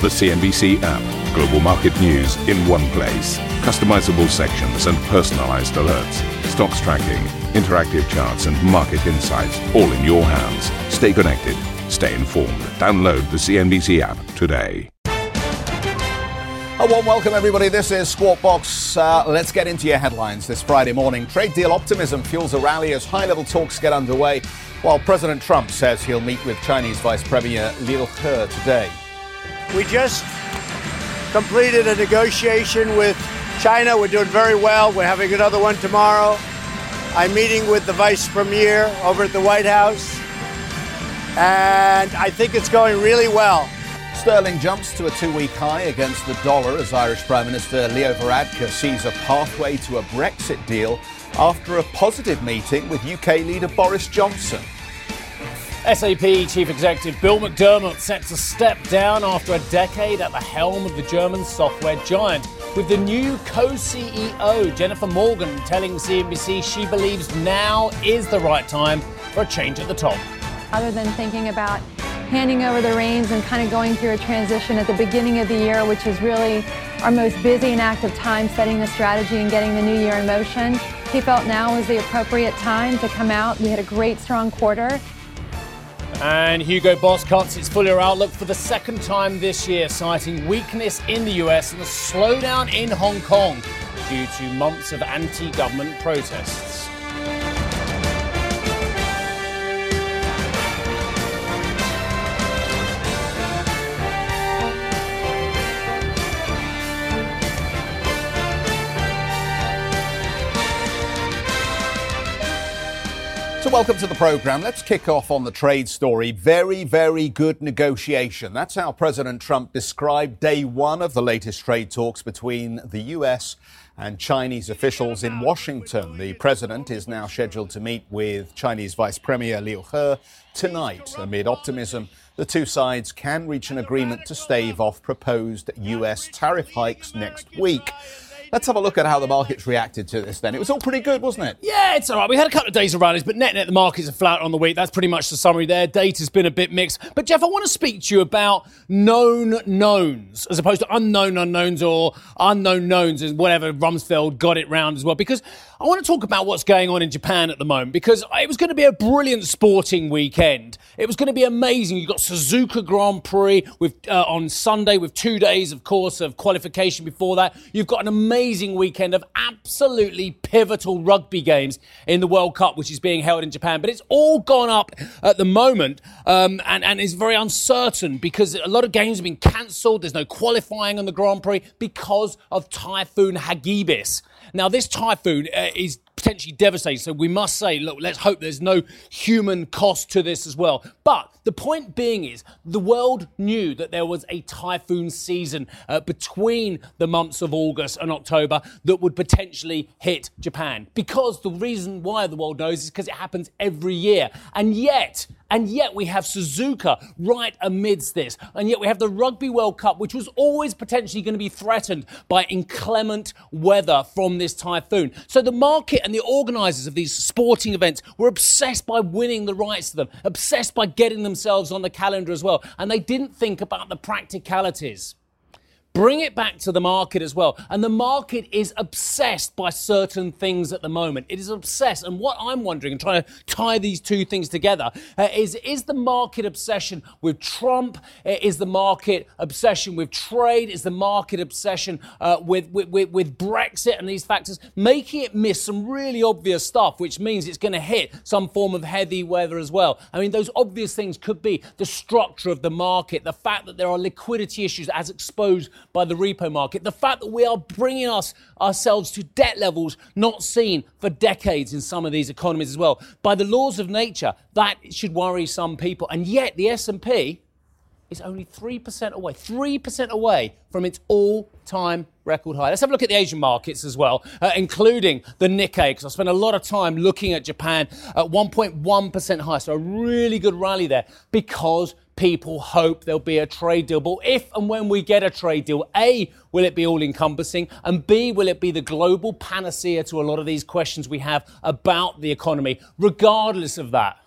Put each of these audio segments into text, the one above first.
The CNBC app. Global market news in one place. Customizable sections and personalized alerts. Stocks tracking, interactive charts, and market insights all in your hands. Stay connected. Stay informed. Download the CNBC app today. A warm welcome, everybody. This is Squawk Box. Uh, let's get into your headlines this Friday morning. Trade deal optimism fuels a rally as high level talks get underway, while President Trump says he'll meet with Chinese Vice Premier Liu He today. We just completed a negotiation with China. We're doing very well. We're having another one tomorrow. I'm meeting with the vice premier over at the White House, and I think it's going really well. Sterling jumps to a two week high against the dollar as Irish Prime Minister Leo Varadkar sees a pathway to a Brexit deal after a positive meeting with UK leader Boris Johnson. SAP Chief Executive Bill McDermott set to step down after a decade at the helm of the German software giant, with the new co CEO, Jennifer Morgan, telling CNBC she believes now is the right time for a change at the top. Other than thinking about handing over the reins and kind of going through a transition at the beginning of the year, which is really our most busy and active time setting the strategy and getting the new year in motion. He felt now was the appropriate time to come out. We had a great, strong quarter. And Hugo Boss cuts its full year outlook for the second time this year, citing weakness in the US and a slowdown in Hong Kong due to months of anti government protests. So, welcome to the program. Let's kick off on the trade story. Very, very good negotiation. That's how President Trump described day one of the latest trade talks between the U.S. and Chinese officials in Washington. The president is now scheduled to meet with Chinese Vice Premier Liu He tonight. Amid optimism, the two sides can reach an agreement to stave off proposed U.S. tariff hikes next week. Let's have a look at how the markets reacted to this then. It was all pretty good, wasn't it? Yeah, it's all right. We had a couple of days of rallies, but net net, the markets are flat on the week. That's pretty much the summary there. Data's been a bit mixed. But, Geoff, I want to speak to you about known knowns as opposed to unknown unknowns or unknown knowns, as whatever Rumsfeld got it round as well. Because I want to talk about what's going on in Japan at the moment because it was going to be a brilliant sporting weekend. It was going to be amazing. You've got Suzuka Grand Prix with uh, on Sunday with two days, of course, of qualification before that. You've got an amazing weekend of absolutely pivotal rugby games in the World Cup, which is being held in Japan. But it's all gone up at the moment um, and, and is very uncertain because a lot of games have been cancelled. There's no qualifying on the Grand Prix because of Typhoon Hagibis. Now, this typhoon uh, is potentially devastating. So we must say, look, let's hope there's no human cost to this as well. But the point being is, the world knew that there was a typhoon season uh, between the months of August and October that would potentially hit Japan. Because the reason why the world knows is because it happens every year. And yet, and yet we have Suzuka right amidst this. And yet we have the Rugby World Cup, which was always potentially going to be threatened by inclement weather from this typhoon. So the market and the organisers of these sporting events were obsessed by winning the rights to them, obsessed by getting themselves on the calendar as well. And they didn't think about the practicalities. Bring it back to the market as well. And the market is obsessed by certain things at the moment. It is obsessed. And what I'm wondering, and trying to tie these two things together, uh, is is the market obsession with Trump? Uh, is the market obsession with trade? Is the market obsession uh, with, with, with, with Brexit and these factors making it miss some really obvious stuff, which means it's going to hit some form of heavy weather as well? I mean, those obvious things could be the structure of the market, the fact that there are liquidity issues as exposed by the repo market, the fact that we are bringing us ourselves to debt levels not seen for decades in some of these economies as well. By the laws of nature, that should worry some people. And yet the S&P is only 3% away, 3% away from its all-time record high. Let's have a look at the Asian markets as well, uh, including the Nikkei, because I spent a lot of time looking at Japan at 1.1% high. So a really good rally there because people hope there'll be a trade deal. But if and when we get a trade deal, A, will it be all encompassing? And B, will it be the global panacea to a lot of these questions we have about the economy? Regardless of that,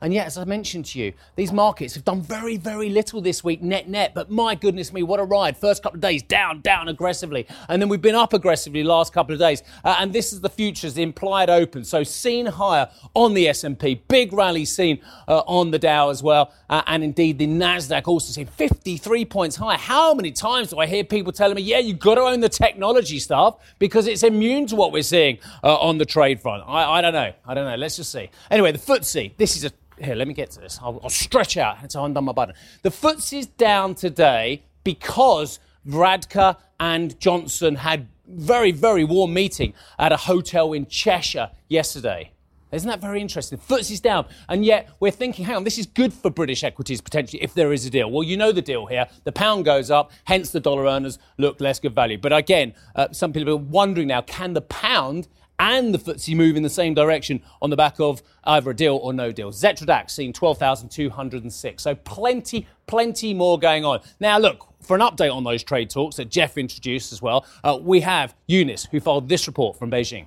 And yet, as I mentioned to you, these markets have done very, very little this week, net net. But my goodness me, what a ride. First couple of days down, down aggressively. And then we've been up aggressively last couple of days. Uh, and this is the futures, the implied open. So seen higher on the S&P. Big rally seen uh, on the Dow as well. Uh, and indeed, the NASDAQ also seen 53 points higher. How many times do I hear people telling me, yeah, you've got to own the technology stuff because it's immune to what we're seeing uh, on the trade front? I, I don't know. I don't know. Let's just see. Anyway, the FTSE, this is a here, let me get to this. I'll, I'll stretch out until I undone my button. The FTSE's down today because Varadkar and Johnson had very, very warm meeting at a hotel in Cheshire yesterday. Isn't that very interesting? FTSE's down, and yet we're thinking, hang on, this is good for British equities potentially if there is a deal. Well, you know the deal here. The pound goes up, hence the dollar earners look less good value. But again, uh, some people are wondering now, can the pound and the FTSE move in the same direction on the back of either a deal or no deal. Xetra seeing 12,206. So plenty, plenty more going on. Now, look, for an update on those trade talks that Geoff introduced as well, uh, we have Eunice, who filed this report from Beijing.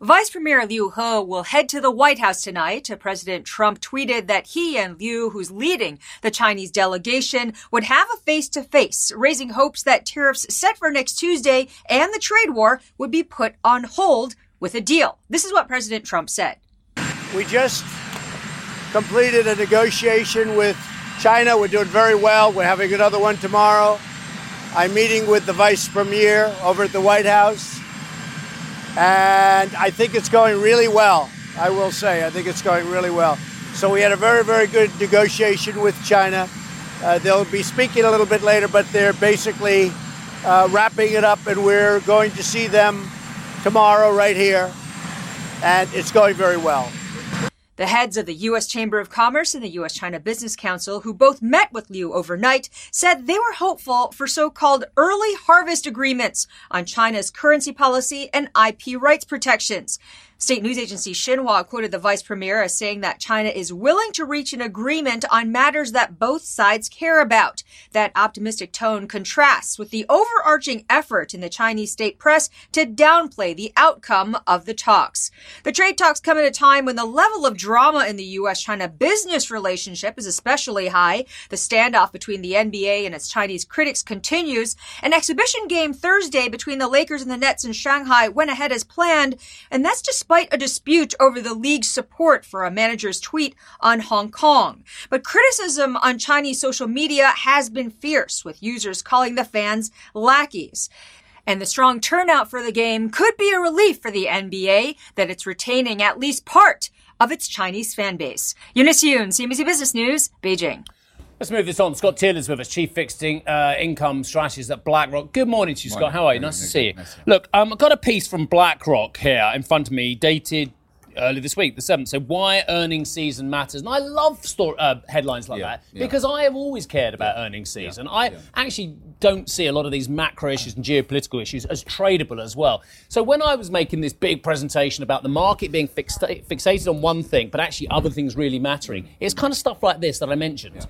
Vice Premier Liu He will head to the White House tonight. President Trump tweeted that he and Liu, who's leading the Chinese delegation, would have a face to face, raising hopes that tariffs set for next Tuesday and the trade war would be put on hold with a deal. This is what President Trump said. We just completed a negotiation with China. We're doing very well. We're having another one tomorrow. I'm meeting with the vice premier over at the White House. And I think it's going really well. I will say, I think it's going really well. So we had a very, very good negotiation with China. Uh, they'll be speaking a little bit later, but they're basically uh, wrapping it up, and we're going to see them tomorrow right here. And it's going very well. The heads of the U.S. Chamber of Commerce and the U.S. China Business Council, who both met with Liu overnight, said they were hopeful for so-called early harvest agreements on China's currency policy and IP rights protections. State news agency Xinhua quoted the vice premier as saying that China is willing to reach an agreement on matters that both sides care about. That optimistic tone contrasts with the overarching effort in the Chinese state press to downplay the outcome of the talks. The trade talks come at a time when the level of drama in the U.S.-China business relationship is especially high. The standoff between the NBA and its Chinese critics continues. An exhibition game Thursday between the Lakers and the Nets in Shanghai went ahead as planned, and that's just despite a dispute over the league's support for a manager's tweet on Hong Kong. But criticism on Chinese social media has been fierce, with users calling the fans lackeys. And the strong turnout for the game could be a relief for the NBA that it's retaining at least part of its Chinese fan base. Eunice Yoon, CNBC Business News, Beijing. Let's move this on. Scott Thiel's with us, Chief Fixed uh, Income Strategist at BlackRock. Good morning to you, Scott. How are you? Nice to see you. Look, um, I've got a piece from BlackRock here in front of me, dated early this week, the 7th. So, why earnings season matters. And I love story, uh, headlines like yeah, that yeah. because I have always cared about yeah. earnings season. I actually don't see a lot of these macro issues and geopolitical issues as tradable as well. So, when I was making this big presentation about the market being fixa- fixated on one thing, but actually other things really mattering, it's kind of stuff like this that I mentioned.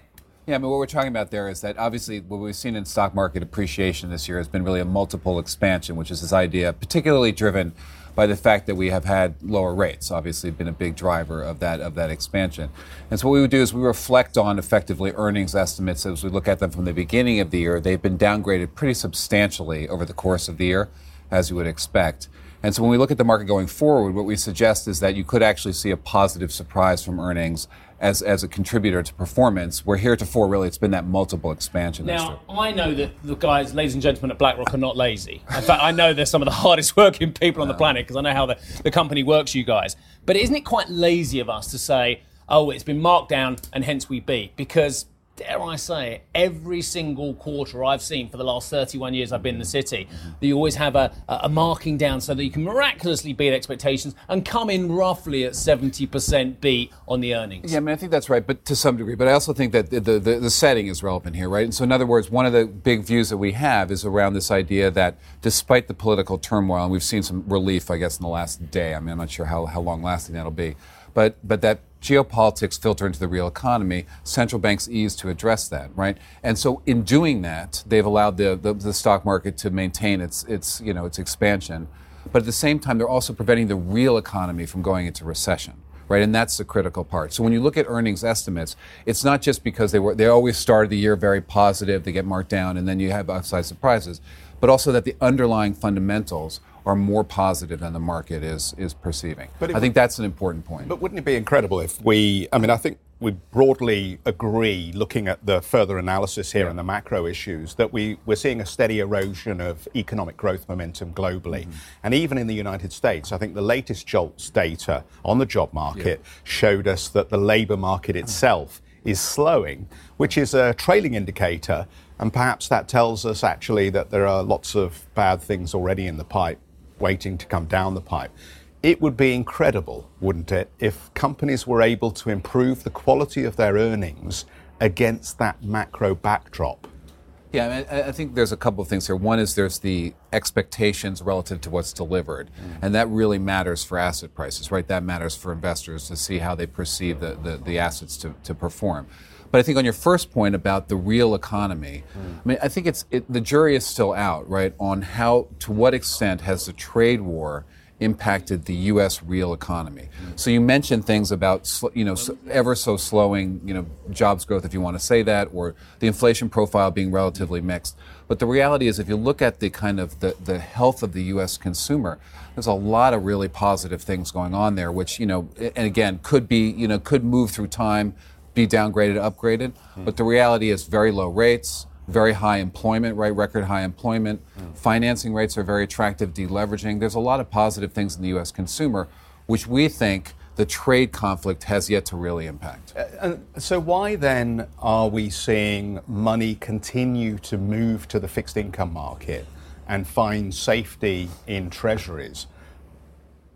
Yeah, I mean, what we're talking about there is that obviously what we've seen in stock market appreciation this year has been really a multiple expansion, which is this idea, particularly driven by the fact that we have had lower rates. Obviously, been a big driver of that of that expansion. And so what we would do is we reflect on effectively earnings estimates as we look at them from the beginning of the year. They've been downgraded pretty substantially over the course of the year, as you would expect. And so when we look at the market going forward, what we suggest is that you could actually see a positive surprise from earnings as, as a contributor to performance, where heretofore really it's been that multiple expansion. Now, I know that the guys, ladies and gentlemen at BlackRock, are not lazy. In fact, I know they're some of the hardest working people on the planet because I know how the, the company works, you guys. But isn't it quite lazy of us to say, oh, it's been marked down and hence we beat? Because dare I say it, every single quarter I've seen for the last 31 years I've been in the mm-hmm. city, that you always have a, a marking down so that you can miraculously beat expectations and come in roughly at 70% beat on the earnings. Yeah, I mean, I think that's right, but to some degree. But I also think that the, the, the setting is relevant here, right? And so, in other words, one of the big views that we have is around this idea that despite the political turmoil, and we've seen some relief, I guess, in the last day, I mean, I'm not sure how, how long lasting that'll be, but, but that geopolitics filter into the real economy, central banks ease to address that, right? And so in doing that, they've allowed the, the, the, stock market to maintain its, its, you know, its expansion. But at the same time, they're also preventing the real economy from going into recession. right? And that's the critical part. So when you look at earnings estimates, it's not just because they were they always started the year very positive, they get marked down, and then you have upside surprises, but also that the underlying fundamentals are more positive than the market is is perceiving. But I think that's an important point. But wouldn't it be incredible if we? I mean, I think we broadly agree, looking at the further analysis here yeah. and the macro issues, that we, we're seeing a steady erosion of economic growth momentum globally. Mm-hmm. And even in the United States, I think the latest JOLTS data on the job market yeah. showed us that the labor market itself is slowing, which is a trailing indicator. And perhaps that tells us actually that there are lots of bad things already in the pipe waiting to come down the pipe. It would be incredible, wouldn't it, if companies were able to improve the quality of their earnings against that macro backdrop? Yeah, I, mean, I, think there's a couple of things here. One is there's the expectations relative to what's delivered, mm. and that really matters for asset prices, right? That matters for investors to see how they perceive the, the, the assets to, to perform. But I think on your first point about the real economy, mm. I mean, I think it's it, the jury is still out, right, on how to what extent has the trade war impacted the U.S. real economy. So you mentioned things about you know ever so slowing you know jobs growth, if you want to say that, or the inflation profile being relatively mixed. But the reality is, if you look at the kind of the, the health of the U.S. consumer, there's a lot of really positive things going on there, which you know, and again, could be you know could move through time, be downgraded, upgraded. But the reality is very low rates very high employment, right? Record high employment. Mm. Financing rates are very attractive, deleveraging. There's a lot of positive things in the U.S. consumer, which we think the trade conflict has yet to really impact. Uh, so, why then are we seeing money continue to move to the fixed income market and find safety in treasuries?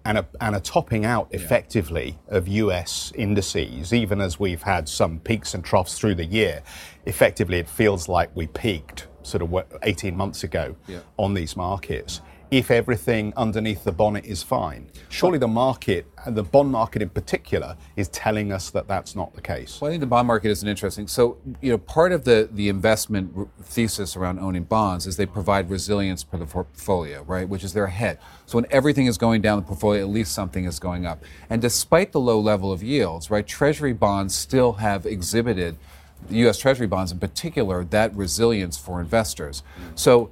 And a, and a topping out effectively yeah. of US indices, even as we've had some peaks and troughs through the year. Effectively, it feels like we peaked sort of 18 months ago yeah. on these markets if everything underneath the bonnet is fine. Surely the market, the bond market in particular, is telling us that that's not the case. Well, I think the bond market is an interesting. So, you know, part of the the investment thesis around owning bonds is they provide resilience for the portfolio, right? Which is their head. So when everything is going down the portfolio, at least something is going up. And despite the low level of yields, right, Treasury bonds still have exhibited. U.S. Treasury bonds, in particular, that resilience for investors. So,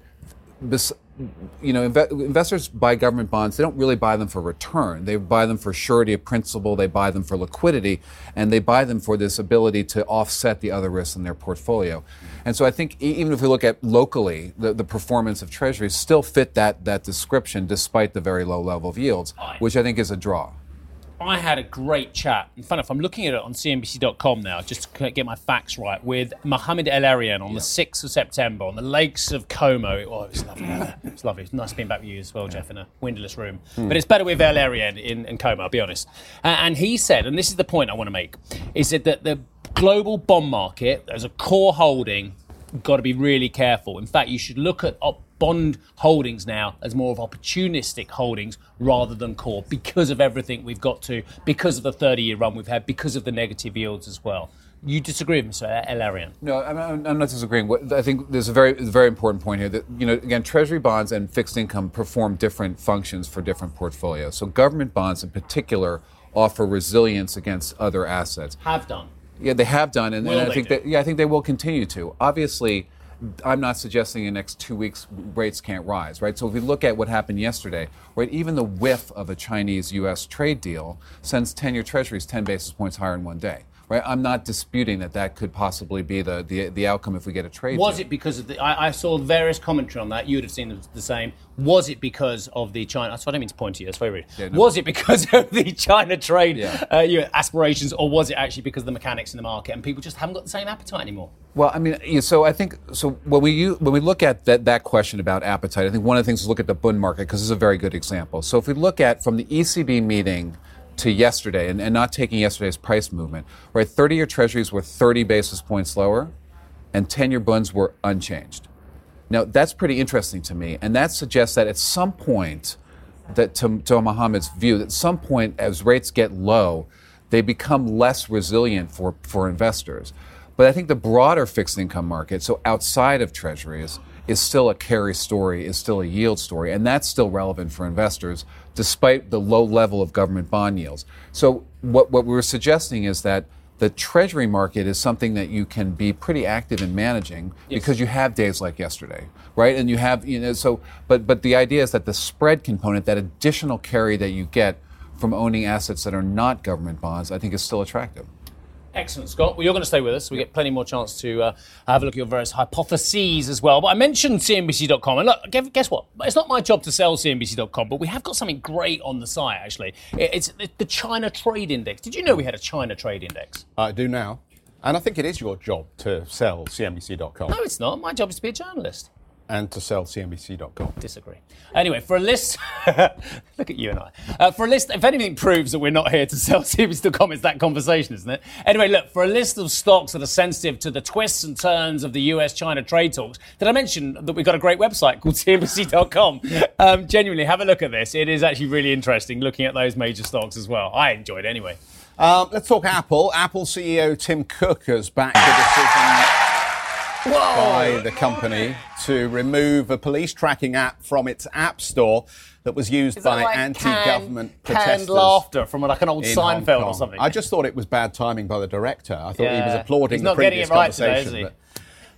you know, inve- investors buy government bonds. They don't really buy them for return. They buy them for surety of principal. They buy them for liquidity, and they buy them for this ability to offset the other risks in their portfolio. And so, I think even if we look at locally, the, the performance of Treasuries still fit that that description, despite the very low level of yields, which I think is a draw. I had a great chat. In fact, if I'm looking at it on CNBC.com now, just to get my facts right, with Mohamed El-Erian on yeah. the 6th of September on the lakes of Como. Oh, it was lovely. it was lovely. It's nice being back with you as well, Geoff, in a windowless room. Mm. But it's better with El-Erian in, in Como, I'll be honest. Uh, and he said, and this is the point I want to make, is that the global bond market, as a core holding, got to be really careful. In fact, you should look at op- bond holdings now as more of opportunistic holdings rather than core because of everything we've got to, because of the 30 year run we've had, because of the negative yields as well. You disagree with Mr. El-Erian? No, I'm, I'm, not disagreeing. I think there's a very, very important point here that, you know, again, Treasury bonds and fixed income perform different functions for different portfolios. So government bonds in particular offer resilience against other assets. Have done. Yeah, they have done, and, and I think do? that yeah, I think they will continue to. Obviously, I'm not suggesting in the next two weeks rates can't rise, right? So if we look at what happened yesterday, right, even the whiff of a Chinese-U.S. trade deal sends 10-year Treasuries 10 basis points higher in one day. Right, I'm not disputing that that could possibly be the, the, the outcome if we get a trade. Was deal. it because of the? I, I, saw various commentary on that. You would have seen the, the same. Was it because of the China? So I don't mean to point to you. That's very rude. Yeah, no. Was it because of the China trade yeah. uh, you know, aspirations, or was it actually because of the mechanics in the market and people just haven't got the same appetite anymore? Well, I mean, so I think so when we when we look at that that question about appetite, I think one of the things is look at the bond market because it's a very good example. So if we look at from the ECB meeting to yesterday and, and not taking yesterday's price movement, right? 30 year treasuries were 30 basis points lower and 10 year bonds were unchanged. Now, that's pretty interesting to me. And that suggests that at some point, that to, to Mohamed's view, that at some point as rates get low, they become less resilient for, for investors. But I think the broader fixed income market, so outside of treasuries, is still a carry story, is still a yield story, and that's still relevant for investors despite the low level of government bond yields. So what, what we're suggesting is that the treasury market is something that you can be pretty active in managing yes. because you have days like yesterday, right? And you have, you know, so, but, but the idea is that the spread component, that additional carry that you get from owning assets that are not government bonds, I think is still attractive. Excellent, Scott. Well, you're going to stay with us. We get plenty more chance to uh, have a look at your various hypotheses as well. But I mentioned CNBC.com, and look, guess what? It's not my job to sell CNBC.com, but we have got something great on the site. Actually, it's the China Trade Index. Did you know we had a China Trade Index? I do now, and I think it is your job to sell CNBC.com. No, it's not. My job is to be a journalist and to sell CNBC.com. Disagree. Anyway, for a list, look at you and I. Uh, for a list, if anything proves that we're not here to sell CNBC.com, it's that conversation, isn't it? Anyway, look, for a list of stocks that are sensitive to the twists and turns of the US China trade talks, did I mention that we've got a great website called CNBC.com? Um, genuinely, have a look at this. It is actually really interesting looking at those major stocks as well. I enjoyed it anyway. Um, let's talk Apple. Apple CEO Tim Cook has backed the decision Whoa. by the company to remove a police tracking app from its app store that was used by like anti-government canned, protesters. Canned laughter from like an old Seinfeld or something. I just thought it was bad timing by the director. I thought yeah. he was applauding He's the previous right conversation. Today,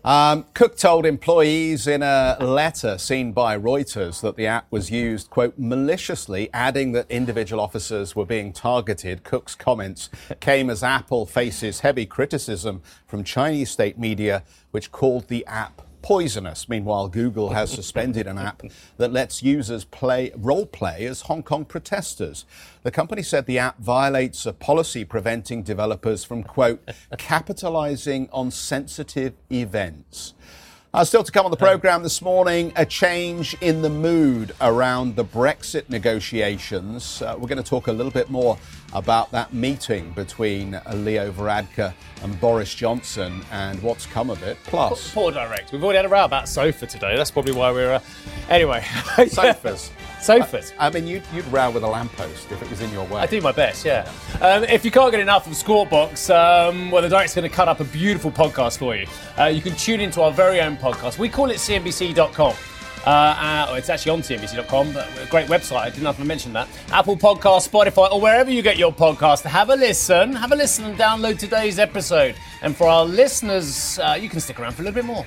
um, Cook told employees in a letter seen by Reuters that the app was used, quote, maliciously, adding that individual officers were being targeted. Cook's comments came as Apple faces heavy criticism from Chinese state media, which called the app poisonous. Meanwhile, Google has suspended an app that lets users play role play as Hong Kong protesters. The company said the app violates a policy preventing developers from quote capitalizing on sensitive events. Uh, still to come on the programme this morning, a change in the mood around the Brexit negotiations. Uh, we're going to talk a little bit more about that meeting between uh, Leo Varadkar and Boris Johnson and what's come of it. Plus, poor, poor direct. We've already had a row about sofa today. That's probably why we're. Uh... Anyway, sofas. Sofas. I, I, mean, you'd, you'd row with a lamppost if it was in your way. I do my best, yeah. Um, if you can't get enough of Squawk Box, um, well, the director's going to cut up a beautiful podcast for you. Uh, you can tune into our very own podcast. We call it CNBC.com. Uh, uh, it's actually on CNBC.com, but a great website. I didn't have to mention that. Apple Podcast, Spotify, or wherever you get your podcast. Have a listen. Have a listen and download today's episode. And for our listeners, uh, you can stick around for a little bit more.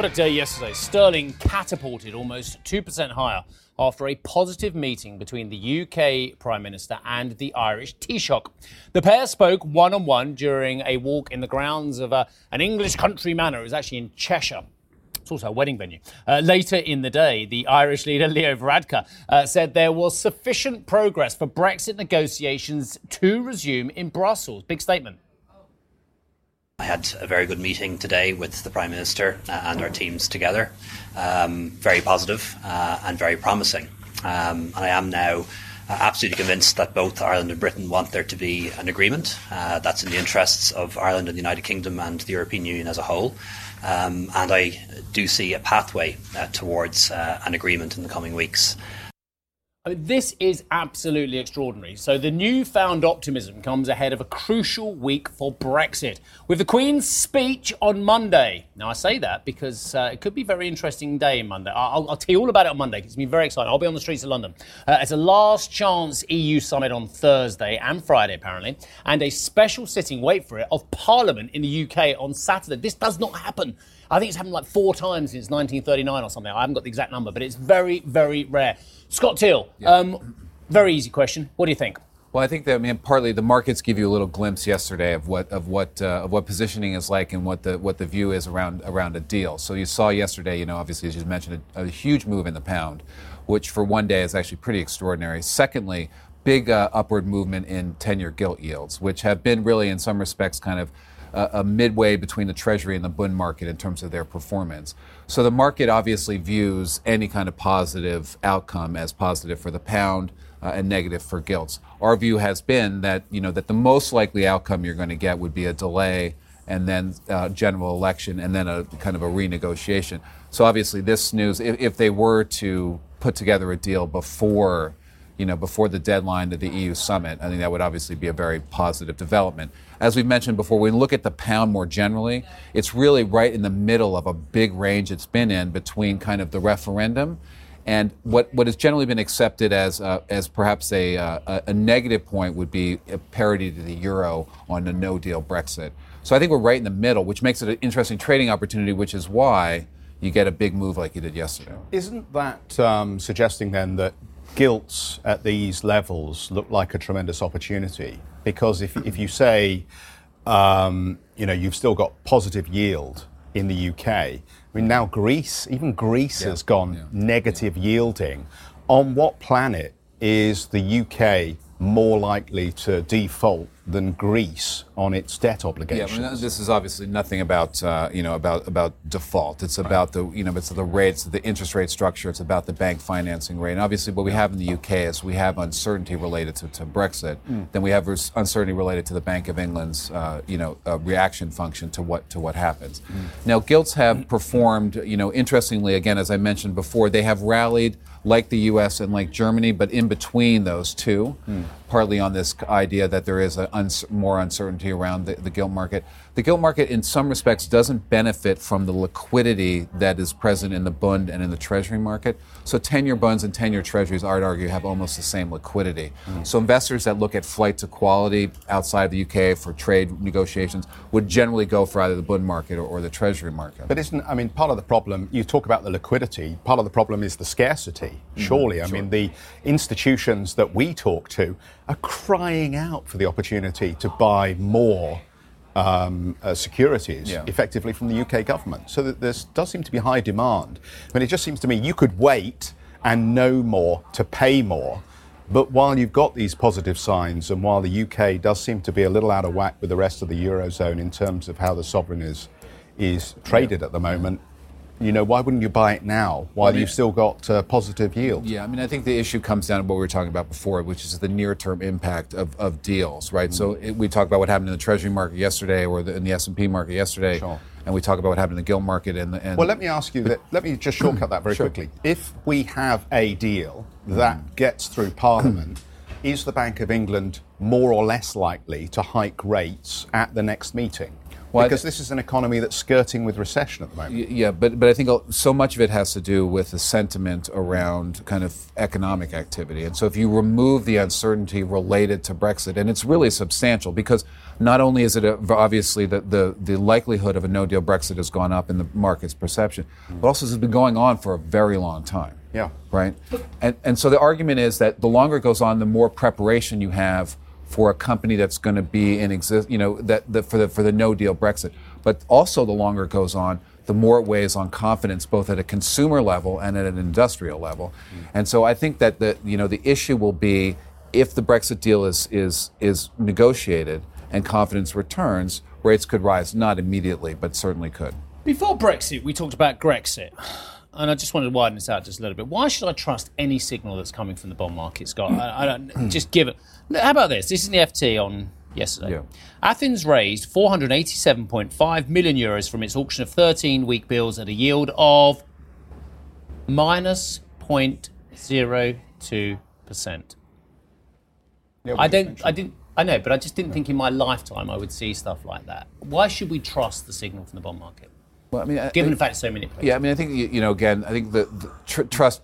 What a day yesterday. Sterling catapulted almost 2% higher after a positive meeting between the UK Prime Minister and the Irish Taoiseach. The pair spoke one on one during a walk in the grounds of a, uh, an English country manor. It was actually in Cheshire. It's also a wedding venue. Uh, later in the day, the Irish leader, Leo Varadkar, uh, said there was sufficient progress for Brexit negotiations to resume in Brussels. Big statement. I had a very good meeting today with the Prime Minister uh, and our teams together. Um, very positive, uh, and very promising. Um, and I am now uh, absolutely convinced that both Ireland and Britain want there to be an agreement uh, that's in the interests of Ireland and the United Kingdom and the European Union as a whole. Um, and I do see a pathway uh, towards uh, an agreement in the coming weeks. This is absolutely extraordinary. So, the newfound optimism comes ahead of a crucial week for Brexit, with the Queen's speech on Monday. Now, I say that because uh, it could be a very interesting day Monday. I'll, I'll, tell you all about it on Monday. because it's been very exciting. I'll be on the streets of London. Uh, it's a last chance EU summit on Thursday and Friday, apparently, and a special sitting, wait for it, of Parliament in the UK on Saturday. This does not happen I think it's happened like four times since 1939 or something. I haven't got the exact number, but it's very, very rare. Scott Thiel, um, very easy question. What do you think? Well, I think that I mean partly the markets give you a little glimpse yesterday of what of what uh, of what positioning is like and what the what the view is around around a deal. So you saw yesterday, you know, obviously as you mentioned, a, a huge move in the pound, which for one day is actually pretty extraordinary. Secondly, big uh, upward movement in ten-year gilt yields, which have been really in some respects kind of uh, a midway between the Treasury and the bond market in terms of their performance. So the market obviously views any kind of positive outcome as positive for the pound uh, and negative for gilts. Our view has been that you know that the most likely outcome you're going to get would be a delay and then uh, general election and then a kind of a renegotiation. So obviously this news, if, if they were to put together a deal before you know, before the deadline of the EU summit. I think that would obviously be a very positive development. As we mentioned before, when we look at the pound more generally, it's really right in the middle of a big range it's been in between kind of the referendum and what, what has generally been accepted as, uh, as perhaps a, uh, a negative point would be a parity to the euro on a no deal Brexit. So I think we're right in the middle, which makes it an interesting trading opportunity, which is why you get a big move like you did yesterday. Isn't that um, suggesting then that gilts at these levels look like a tremendous opportunity? Because if, if you say, um, you know, you've still got positive yield in the UK, I mean, now Greece, even Greece Yeah. has gone Yeah. negative yielding. On what planet is the UK more likely to default than Greece on its debt Yeah, I obligations? mean, this is obviously nothing about uh, you know about about default. It's about the you know it's the rates, the interest rate structure. It's about the bank financing rate. And obviously, what we have in the UK is we have uncertainty related to, to Brexit. Then we have uncertainty related to the Bank of England's uh, you know uh, reaction function to what to what happens. Now, gilts have performed you know interestingly again as I mentioned before. They have rallied like the U.S. and like Germany, but in between those two, partly on this idea that there is a more uncertainty around the, the gilt market. The gilt market, in some respects, doesn't benefit from the liquidity that is present in the bund and in the treasury market. So, 10 year bunds and 10 year treasuries, I'd argue, have almost the same liquidity. Hmm. So, investors that look at flight to quality outside the UK for trade negotiations would generally go for either the bund market or, or the treasury market. But isn't, I mean, part of the problem, you talk about the liquidity, part of the problem is the scarcity, mm-hmm. surely. I mean, the institutions that we talk to are crying out for the opportunity to buy more um, uh, securities Yeah. effectively from the UK government. So that there does seem to be high demand. But it just seems to me you could wait and know more to pay more. But while you've got these positive signs, and while the UK does seem to be a little out of whack with the rest of the eurozone in terms of how the sovereign is is traded at the moment, you know, why wouldn't you buy it now while you've still got uh, positive yield? Yeah, I mean, I think the issue comes down to what we were talking about before, which is the near-term impact of, of deals, right? So Mm-hmm. it, we talked about what happened in the Treasury market yesterday, or the, in the S and P market yesterday, Sure. and we talk about what happened in the gilt market. And, the, and Well, let me ask you that. Let me just shortcut that very Sure. quickly. If we have a deal that gets through Parliament, is the Bank of England more or less likely to hike rates at the next meeting? Well, because thi- this is an economy that's skirting with recession at the moment. Yeah, but but I think so much of it has to do with the sentiment around kind of economic activity. And so if you remove the uncertainty related to Brexit, and it's really substantial because not only is it a, obviously the, the the likelihood of a no deal Brexit has gone up in the market's perception, but also this has been going on for a very long time. Yeah. Right. And and so the argument is that the longer it goes on, the more preparation you have for a company that's going to be in exist, you know, that the, for the for the no deal Brexit. But also, the longer it goes on, the more it weighs on confidence, both at a consumer level and at an industrial level. Mm. And so, I think that the you know the issue will be if the Brexit deal is is is negotiated and confidence returns, rates could rise not immediately, but certainly could. Before Brexit, we talked about Grexit. And I just wanted to widen this out just a little bit. Why should I trust any signal that's coming from the bond market, Scott? I, I don't hmm. just give it. How about this? This is the FT on yesterday. Yeah. Athens raised 487.5 million euros from its auction of 13-week bills at a yield of minus 0.02 percent. I don't. I didn't. I know, but I just didn't think in my lifetime I would see stuff like that. Why should we trust the signal from the bond market, Well, I mean, I- given the fact so many places? Yeah, I mean, I think you, you know, again, I think the, the tr- trust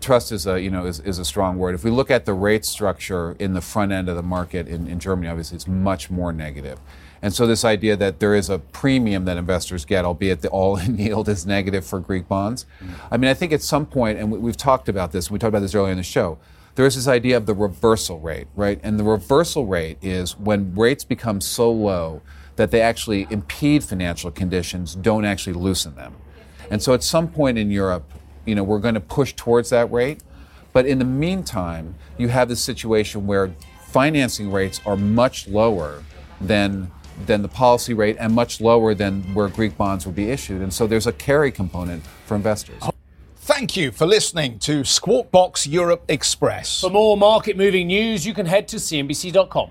trust is a you know is, is a strong word. If we look at the rate structure in the front end of the market in, in Germany, obviously it's much more negative. And so this idea that there is a premium that investors get, albeit the all-in yield is negative for Greek bonds. Mm. I mean, I think at some point, and we've talked about this, we talked about this earlier in the show, there is this idea of the reversal rate, right? And the reversal rate is when rates become so low that they actually impede financial conditions, don't actually loosen them. And so at some point in Europe, you know, we're going to push towards that rate. But in the meantime, you have this situation where financing rates are much lower than than the policy rate and much lower than where Greek bonds would be issued. And so there's a carry component for investors. Thank you for listening to Squawk Box Europe Express. For more market moving news, you can head to CNBC.com.